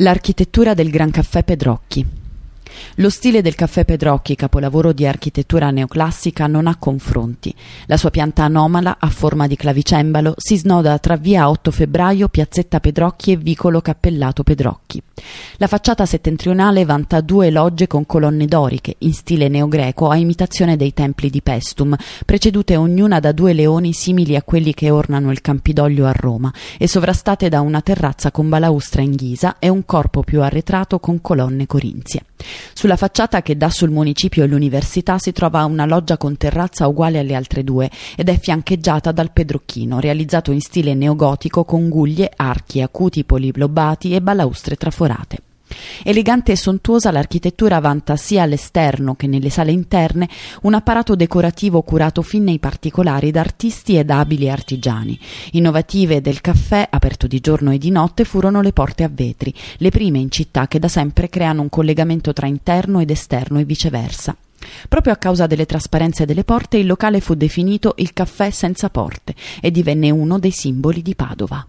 L'architettura del Gran Caffè Pedrocchi. Lo stile del caffè Pedrocchi, capolavoro di architettura neoclassica, non ha confronti. La sua pianta anomala, a forma di clavicembalo, si snoda tra via 8 febbraio, piazzetta Pedrocchi e vicolo Cappellato Pedrocchi. La facciata settentrionale vanta due logge con colonne doriche, in stile neogreco a imitazione dei templi di Pestum, precedute ognuna da due leoni simili a quelli che ornano il Campidoglio a Roma e sovrastate da una terrazza con balaustra in ghisa e un corpo più arretrato con colonne corinzie. Sulla facciata che dà sul municipio e l'università si trova una loggia con terrazza uguale alle altre due ed è fiancheggiata dal pedrocchino, realizzato in stile neogotico con guglie, archi acuti poliblobati e balaustre traforate. Elegante e sontuosa l'architettura vanta sia all'esterno che nelle sale interne un apparato decorativo curato fin nei particolari da artisti ed abili artigiani. Innovative del caffè, aperto di giorno e di notte, furono le porte a vetri, le prime in città che da sempre creano un collegamento tra interno ed esterno e viceversa. Proprio a causa delle trasparenze delle porte il locale fu definito il caffè senza porte e divenne uno dei simboli di Padova.